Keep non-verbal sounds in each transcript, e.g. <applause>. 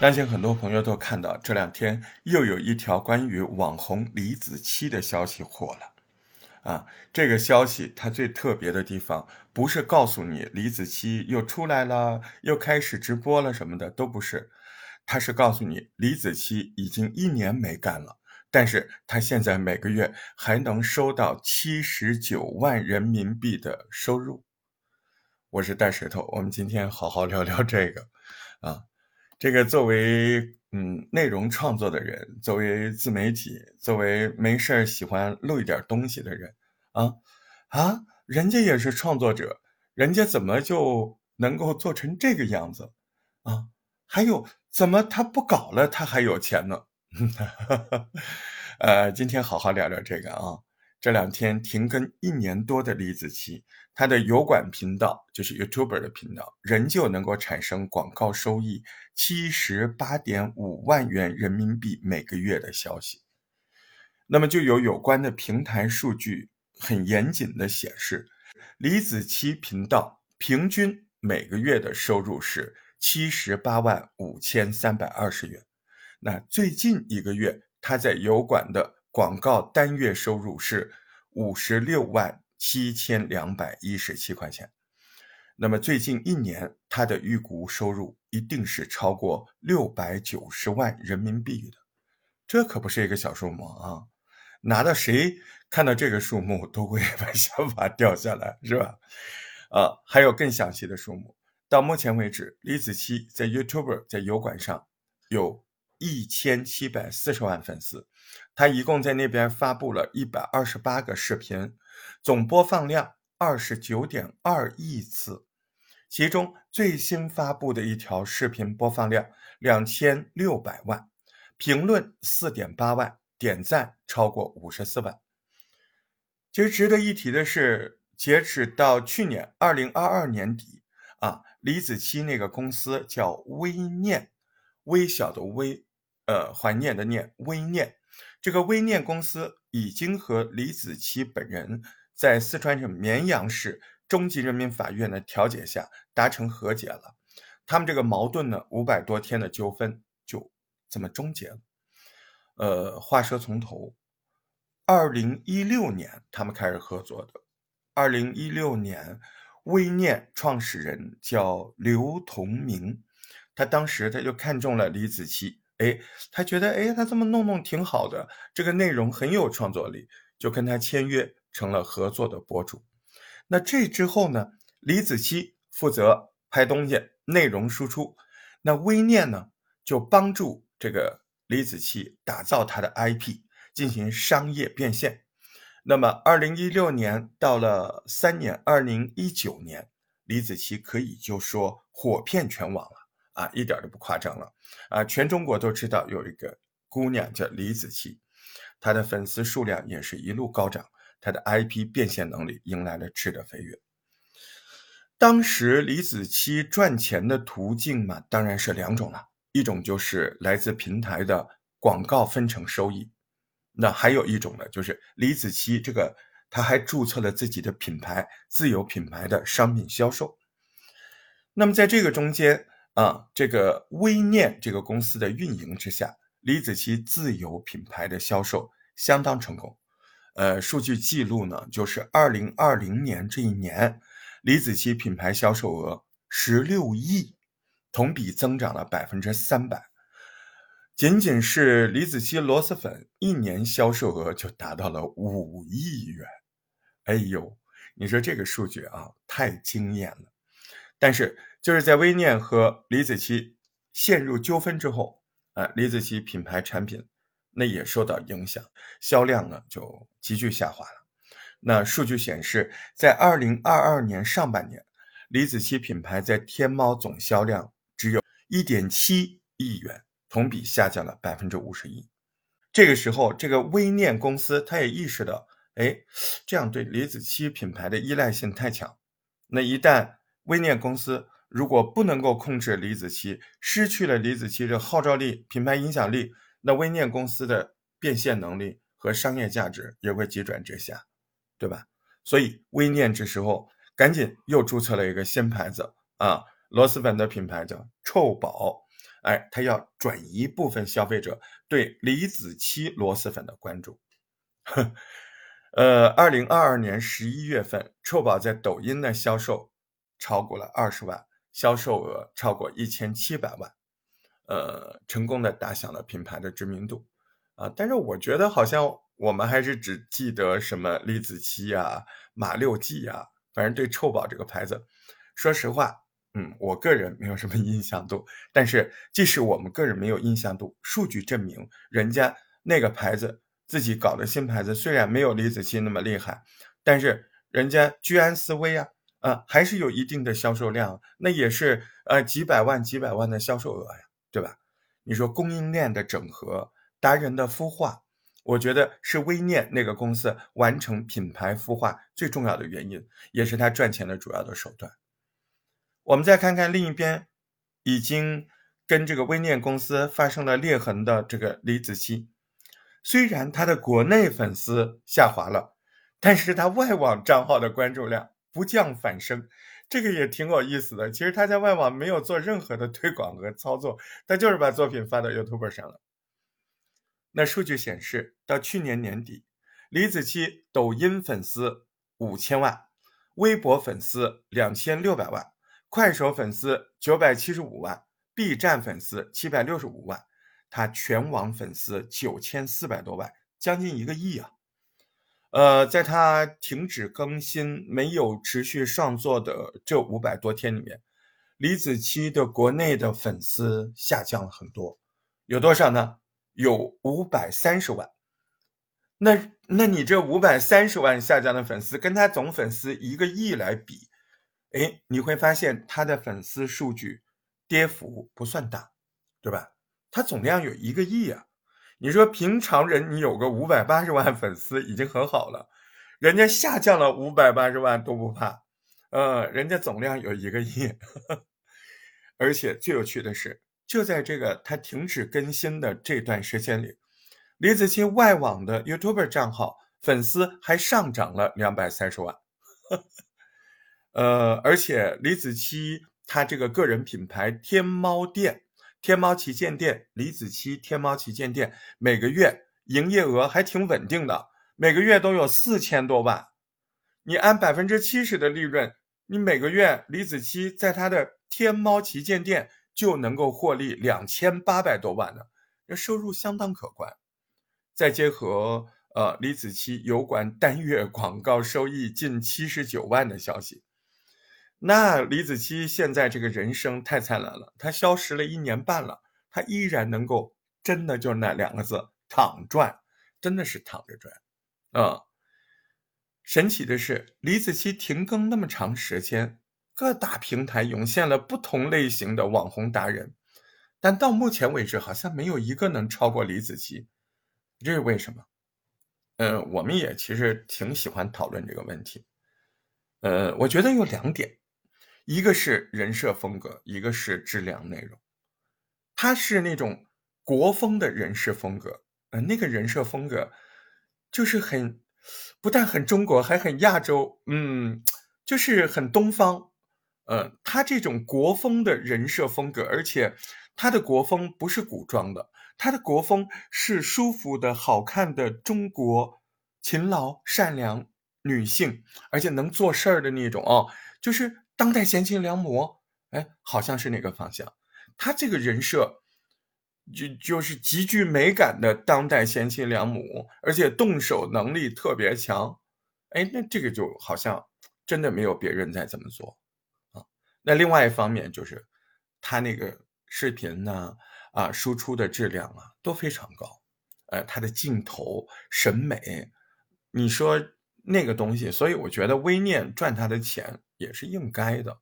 相信很多朋友都看到，这两天又有一条关于网红李子柒的消息火了。啊，这个消息它最特别的地方，不是告诉你李子柒又出来了，又开始直播了什么的，都不是。它是告诉你，李子柒已经一年没干了，但是他现在每个月还能收到七十九万人民币的收入。我是大石头，我们今天好好聊聊这个，啊。这个作为嗯内容创作的人，作为自媒体，作为没事儿喜欢录一点东西的人，啊啊，人家也是创作者，人家怎么就能够做成这个样子啊？还有，怎么他不搞了，他还有钱呢？<laughs> 呃，今天好好聊聊这个啊。这两天停更一年多的李子柒，他的油管频道就是 YouTuber 的频道，仍旧能够产生广告收益七十八点五万元人民币每个月的消息。那么就有有关的平台数据很严谨的显示，李子柒频道平均每个月的收入是七十八万五千三百二十元。那最近一个月他在油管的。广告单月收入是五十六万七千两百一十七块钱，那么最近一年他的预估收入一定是超过六百九十万人民币的，这可不是一个小数目啊！拿到谁看到这个数目都会 <laughs> 把想法掉下来，是吧？啊，还有更详细的数目，到目前为止，李子柒在 YouTube 在油管上有。一千七百四十万粉丝，他一共在那边发布了一百二十八个视频，总播放量二十九点二亿次，其中最新发布的一条视频播放量两千六百万，评论四点八万，点赞超过五十四万。其实值得一提的是，截止到去年二零二二年底啊，李子柒那个公司叫微念，微小的微。呃，怀念的念，微念，这个微念公司已经和李子柒本人在四川省绵阳市中级人民法院的调解下达成和解了。他们这个矛盾呢，五百多天的纠纷就这么终结了。呃，话说从头，二零一六年他们开始合作的。二零一六年，微念创始人叫刘同明，他当时他就看中了李子柒。哎，他觉得哎，他这么弄弄挺好的，这个内容很有创作力，就跟他签约成了合作的博主。那这之后呢，李子柒负责拍东西，内容输出，那微念呢就帮助这个李子柒打造他的 IP，进行商业变现。那么，二零一六年到了三年，二零一九年，李子柒可以就说火遍全网了。啊，一点都不夸张了，啊，全中国都知道有一个姑娘叫李子柒，她的粉丝数量也是一路高涨，她的 IP 变现能力迎来了质的飞跃。当时李子柒赚钱的途径嘛，当然是两种了，一种就是来自平台的广告分成收益，那还有一种呢，就是李子柒这个她还注册了自己的品牌，自有品牌的商品销售。那么在这个中间。啊，这个微念这个公司的运营之下，李子柒自有品牌的销售相当成功。呃，数据记录呢，就是二零二零年这一年，李子柒品牌销售额十六亿，同比增长了百分之三百。仅仅是李子柒螺蛳粉一年销售额就达到了五亿元。哎呦，你说这个数据啊，太惊艳了。但是。就是在微念和李子柒陷入纠纷之后，啊，李子柒品牌产品那也受到影响，销量呢就急剧下滑了。那数据显示，在二零二二年上半年，李子柒品牌在天猫总销量只有一点七亿元，同比下降了百分之五十一。这个时候，这个微念公司他也意识到，哎，这样对李子柒品牌的依赖性太强。那一旦微念公司如果不能够控制李子柒，失去了李子柒的号召力、品牌影响力，那微念公司的变现能力和商业价值也会急转直下，对吧？所以微念这时候赶紧又注册了一个新牌子啊，螺蛳粉的品牌叫臭宝，哎，他要转移部分消费者对李子柒螺蛳粉的关注。<laughs> 呃，二零二二年十一月份，臭宝在抖音的销售超过了二十万，销售额超过一千七百万，呃，成功的打响了品牌的知名度啊。但是我觉得好像。我们还是只记得什么李子柒呀、马六记呀，反正对臭宝这个牌子，说实话，嗯，我个人没有什么印象度。但是即使我们个人没有印象度，数据证明人家那个牌子自己搞的新牌子，虽然没有李子柒那么厉害，但是人家居安思危啊，啊，还是有一定的销售量，那也是呃几百万、几百万的销售额呀，对吧？你说供应链的整合、达人的孵化。我觉得是微念那个公司完成品牌孵化最重要的原因，也是他赚钱的主要的手段。我们再看看另一边，已经跟这个微念公司发生了裂痕的这个李子柒，虽然他的国内粉丝下滑了，但是他外网账号的关注量不降反升，这个也挺有意思的。其实他在外网没有做任何的推广和操作，他就是把作品发到 YouTube 上了。那数据显示，到去年年底，李子柒抖音粉丝五千万，微博粉丝两千六百万，快手粉丝九百七十五万，B 站粉丝七百六十五万，他全网粉丝九千四百多万，将近一个亿啊！呃，在他停止更新、没有持续上作的这五百多天里面，李子柒的国内的粉丝下降了很多，有多少呢？有五百三十万，那那你这五百三十万下降的粉丝，跟他总粉丝一个亿来比，哎，你会发现他的粉丝数据跌幅不算大，对吧？他总量有一个亿啊，你说平常人你有个五百八十万粉丝已经很好了，人家下降了五百八十万都不怕，呃，人家总量有一个亿，<laughs> 而且最有趣的是。就在这个他停止更新的这段时间里，李子柒外网的 YouTube 账号粉丝还上涨了两百三十万。<laughs> 呃，而且李子柒他这个个人品牌天猫店、天猫旗舰店、李子柒天猫旗舰店每个月营业额还挺稳定的，每个月都有四千多万。你按百分之七十的利润，你每个月李子柒在他的天猫旗舰店。就能够获利两千八百多万呢，这收入相当可观。再结合呃李子柒油管单月广告收益近七十九万的消息，那李子柒现在这个人生太灿烂了。他消失了一年半了，他依然能够真的就那两个字躺赚，真的是躺着赚啊！神奇的是，李子柒停更那么长时间。各大平台涌现了不同类型的网红达人，但到目前为止，好像没有一个能超过李子柒。这是为什么？嗯，我们也其实挺喜欢讨论这个问题。呃，我觉得有两点，一个是人设风格，一个是质量内容。他是那种国风的人设风格，呃，那个人设风格就是很不但很中国，还很亚洲，嗯，就是很东方。呃，他这种国风的人设风格，而且他的国风不是古装的，他的国风是舒服的、好看的中国勤劳、善良女性，而且能做事儿的那种哦，就是当代贤妻良母，哎，好像是那个方向。他这个人设就就是极具美感的当代贤妻良母，而且动手能力特别强，哎，那这个就好像真的没有别人在这么做啊。那另外一方面就是，他那个视频呢，啊，输出的质量啊都非常高，呃，他的镜头审美，你说那个东西，所以我觉得微念赚他的钱也是应该的，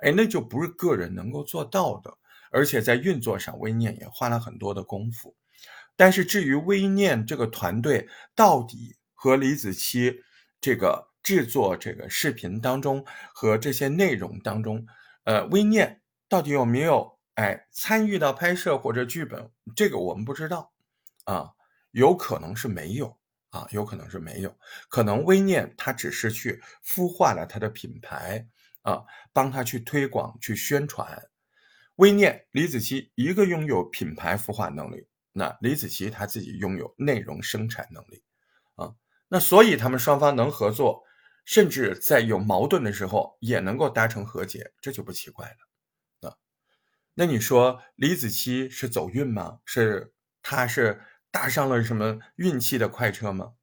哎，那就不是个人能够做到的，而且在运作上，微念也花了很多的功夫。但是至于微念这个团队到底和李子柒这个制作这个视频当中和这些内容当中，呃，微念到底有没有哎参与到拍摄或者剧本？这个我们不知道啊，有可能是没有啊，有可能是没有，可能微念他只是去孵化了他的品牌啊，帮他去推广、去宣传。微念李子柒一个拥有品牌孵化能力，那李子柒他自己拥有内容生产能力啊，那所以他们双方能合作，甚至在有矛盾的时候也能够达成和解，这就不奇怪了啊。那你说李子柒是走运吗？是他是？搭上了什么运气的快车吗？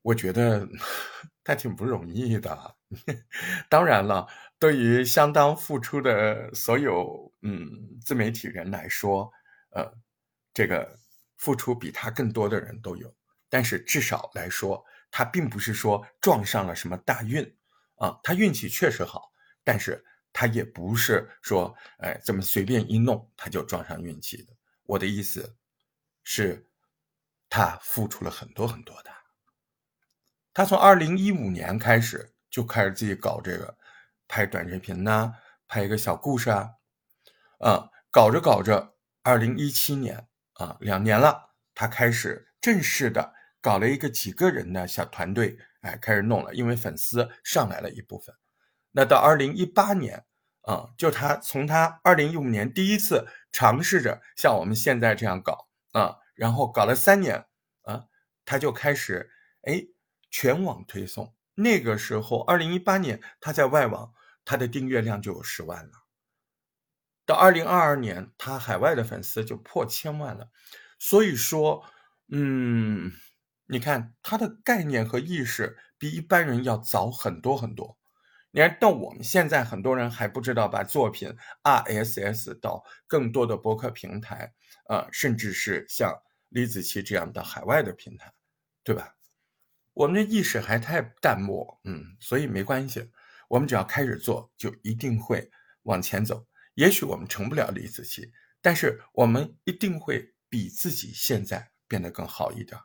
我觉得 <laughs> 他挺不容易的。<laughs> 当然了，对于相当付出的所有嗯自媒体人来说，呃，这个付出比他更多的人都有。但是至少来说，他并不是说撞上了什么大运啊，他运气确实好，但是他也不是说哎这么随便一弄他就撞上运气的。我的意思。是，他付出了很多很多的。他从二零一五年开始就开始自己搞这个，拍短视频呐，拍一个小故事啊，啊，搞着搞着，二零一七年啊，两年了，他开始正式的搞了一个几个人的小团队，哎，开始弄了，因为粉丝上来了一部分。那到二零一八年啊，就他从他二零一五年第一次尝试着像我们现在这样搞。啊，然后搞了三年，啊，他就开始哎全网推送。那个时候，二零一八年他在外网，他的订阅量就有十万了。到二零二二年，他海外的粉丝就破千万了。所以说，嗯，你看他的概念和意识比一般人要早很多很多。你看到我们现在很多人还不知道把作品 RSS 到更多的博客平台。啊，甚至是像李子柒这样的海外的平台，对吧？我们的意识还太淡漠，嗯，所以没关系。我们只要开始做，就一定会往前走。也许我们成不了李子柒，但是我们一定会比自己现在变得更好一点。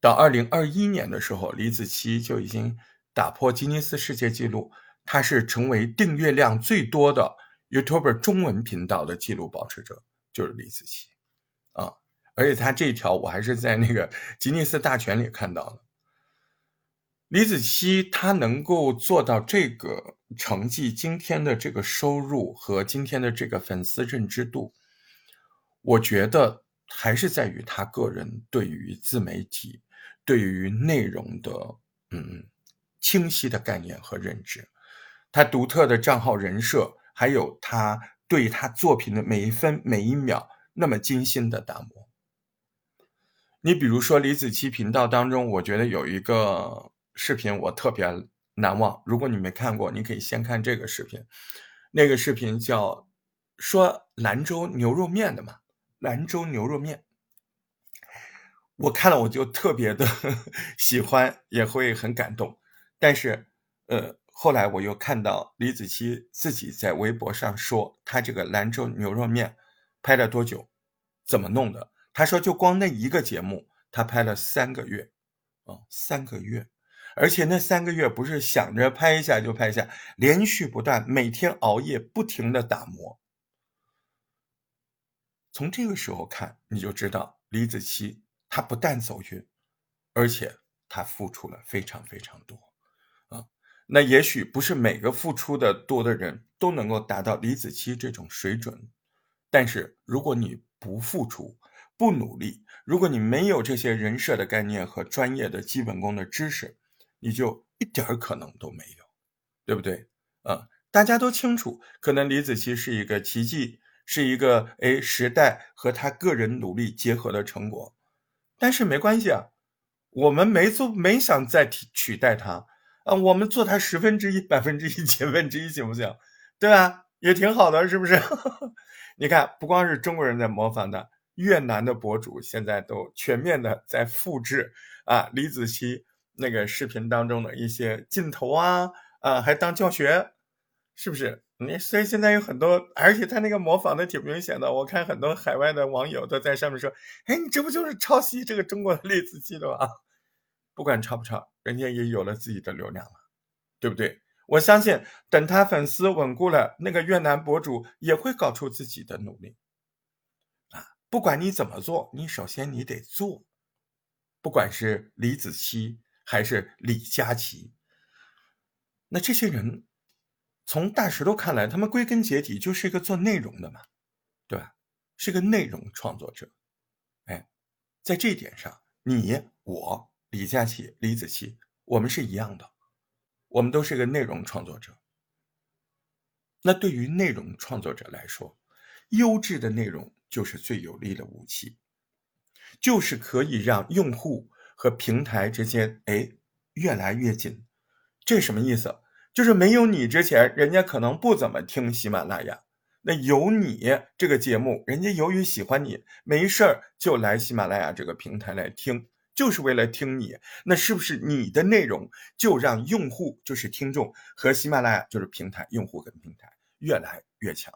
到二零二一年的时候，李子柒就已经打破吉尼斯世界纪录，他是成为订阅量最多的 YouTube 中文频道的纪录保持者。就是李子柒，啊，而且他这一条我还是在那个吉尼斯大全里看到的。李子柒他能够做到这个成绩，今天的这个收入和今天的这个粉丝认知度，我觉得还是在于他个人对于自媒体、对于内容的嗯清晰的概念和认知，他独特的账号人设，还有他。对他作品的每一分每一秒那么精心的打磨。你比如说李子柒频道当中，我觉得有一个视频我特别难忘。如果你没看过，你可以先看这个视频。那个视频叫说兰州牛肉面的嘛，兰州牛肉面。我看了我就特别的 <laughs> 喜欢，也会很感动。但是，呃。后来我又看到李子柒自己在微博上说，他这个兰州牛肉面拍了多久，怎么弄的？他说就光那一个节目，他拍了三个月，啊，三个月，而且那三个月不是想着拍一下就拍一下，连续不断，每天熬夜不停的打磨。从这个时候看，你就知道李子柒他不但走运，而且他付出了非常非常多。那也许不是每个付出的多的人都能够达到李子柒这种水准，但是如果你不付出、不努力，如果你没有这些人设的概念和专业的基本功的知识，你就一点可能都没有，对不对？啊，大家都清楚，可能李子柒是一个奇迹，是一个哎时代和他个人努力结合的成果，但是没关系啊，我们没做，没想再取取代他。啊，我们做它十分之一、百分之一、千分之一，行不行？对吧？也挺好的，是不是？<laughs> 你看，不光是中国人在模仿的，越南的博主现在都全面的在复制啊李子柒那个视频当中的一些镜头啊，啊，还当教学，是不是？你所以现在有很多，而且他那个模仿的挺明显的，我看很多海外的网友都在上面说：“哎，你这不就是抄袭这个中国的李子柒的吗？”不管抄不抄，人家也有了自己的流量了，对不对？我相信，等他粉丝稳固了，那个越南博主也会搞出自己的努力。啊，不管你怎么做，你首先你得做，不管是李子柒还是李佳琦，那这些人从大石头看来，他们归根结底就是一个做内容的嘛，对吧？是个内容创作者。哎，在这一点上，你我李佳琦、李子柒，我们是一样的，我们都是个内容创作者。那对于内容创作者来说，优质的内容就是最有力的武器，就是可以让用户和平台之间哎越来越近。这什么意思？就是没有你之前，人家可能不怎么听喜马拉雅。那有你这个节目，人家由于喜欢你，没事儿就来喜马拉雅这个平台来听，就是为了听你。那是不是你的内容就让用户，就是听众和喜马拉雅就是平台用户跟平台越来越强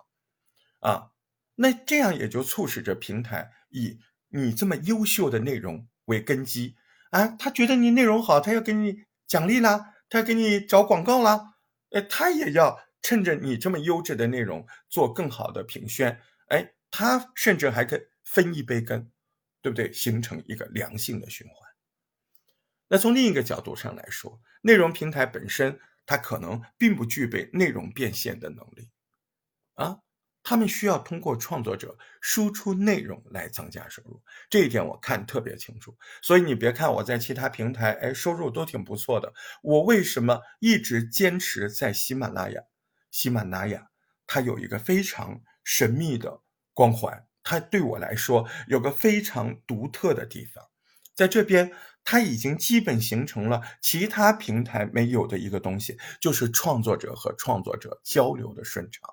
啊？那这样也就促使着平台以你这么优秀的内容为根基啊，他觉得你内容好，他要给你奖励啦，他要给你找广告啦，呃，他也要。趁着你这么优质的内容做更好的评宣，哎，他甚至还可分一杯羹，对不对？形成一个良性的循环。那从另一个角度上来说，内容平台本身它可能并不具备内容变现的能力，啊。他们需要通过创作者输出内容来增加收入，这一点我看特别清楚。所以你别看我在其他平台，哎，收入都挺不错的，我为什么一直坚持在喜马拉雅？喜马拉雅，它有一个非常神秘的光环，它对我来说有个非常独特的地方，在这边它已经基本形成了其他平台没有的一个东西，就是创作者和创作者交流的顺畅。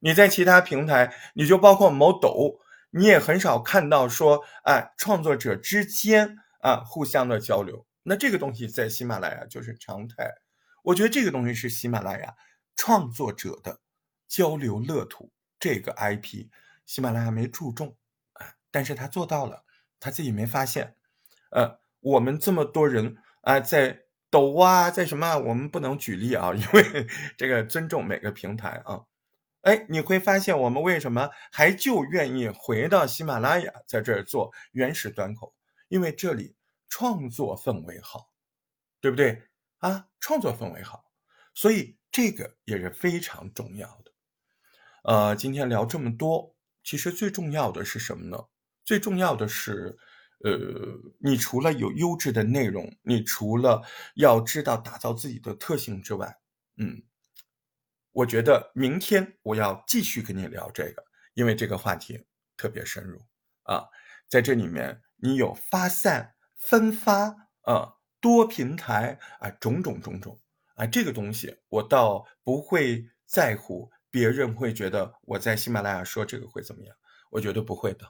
你在其他平台，你就包括某抖，你也很少看到说，哎，创作者之间啊互相的交流。那这个东西在喜马拉雅就是常态。我觉得这个东西是喜马拉雅。创作者的交流乐土这个 IP，喜马拉雅没注重啊，但是他做到了，他自己没发现。呃，我们这么多人啊，在抖啊，在什么？我们不能举例啊，<laughs> 因为这个尊重每个平台啊。哎，你会发现我们为什么还就愿意回到喜马拉雅，在这儿做原始端口？因为这里创作氛围好，对不对啊？创作氛围好，所以。这个也是非常重要的，呃，今天聊这么多，其实最重要的是什么呢？最重要的是，呃，你除了有优质的内容，你除了要知道打造自己的特性之外，嗯，我觉得明天我要继续跟你聊这个，因为这个话题特别深入啊，在这里面你有发散、分发啊，多平台啊，种种种种。啊，这个东西我倒不会在乎，别人会觉得我在喜马拉雅说这个会怎么样？我觉得不会的。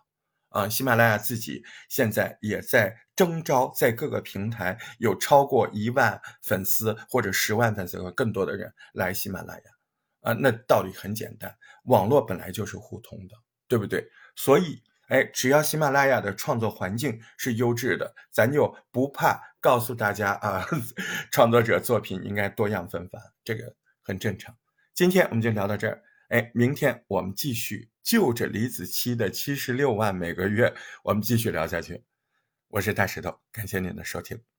啊，喜马拉雅自己现在也在征招，在各个平台有超过一万粉丝或者十万粉丝和更多的人来喜马拉雅。啊，那道理很简单，网络本来就是互通的，对不对？所以。哎，只要喜马拉雅的创作环境是优质的，咱就不怕告诉大家啊，<laughs> 创作者作品应该多样纷繁，这个很正常。今天我们就聊到这儿，哎，明天我们继续就着李子柒的七十六万每个月，我们继续聊下去。我是大石头，感谢您的收听。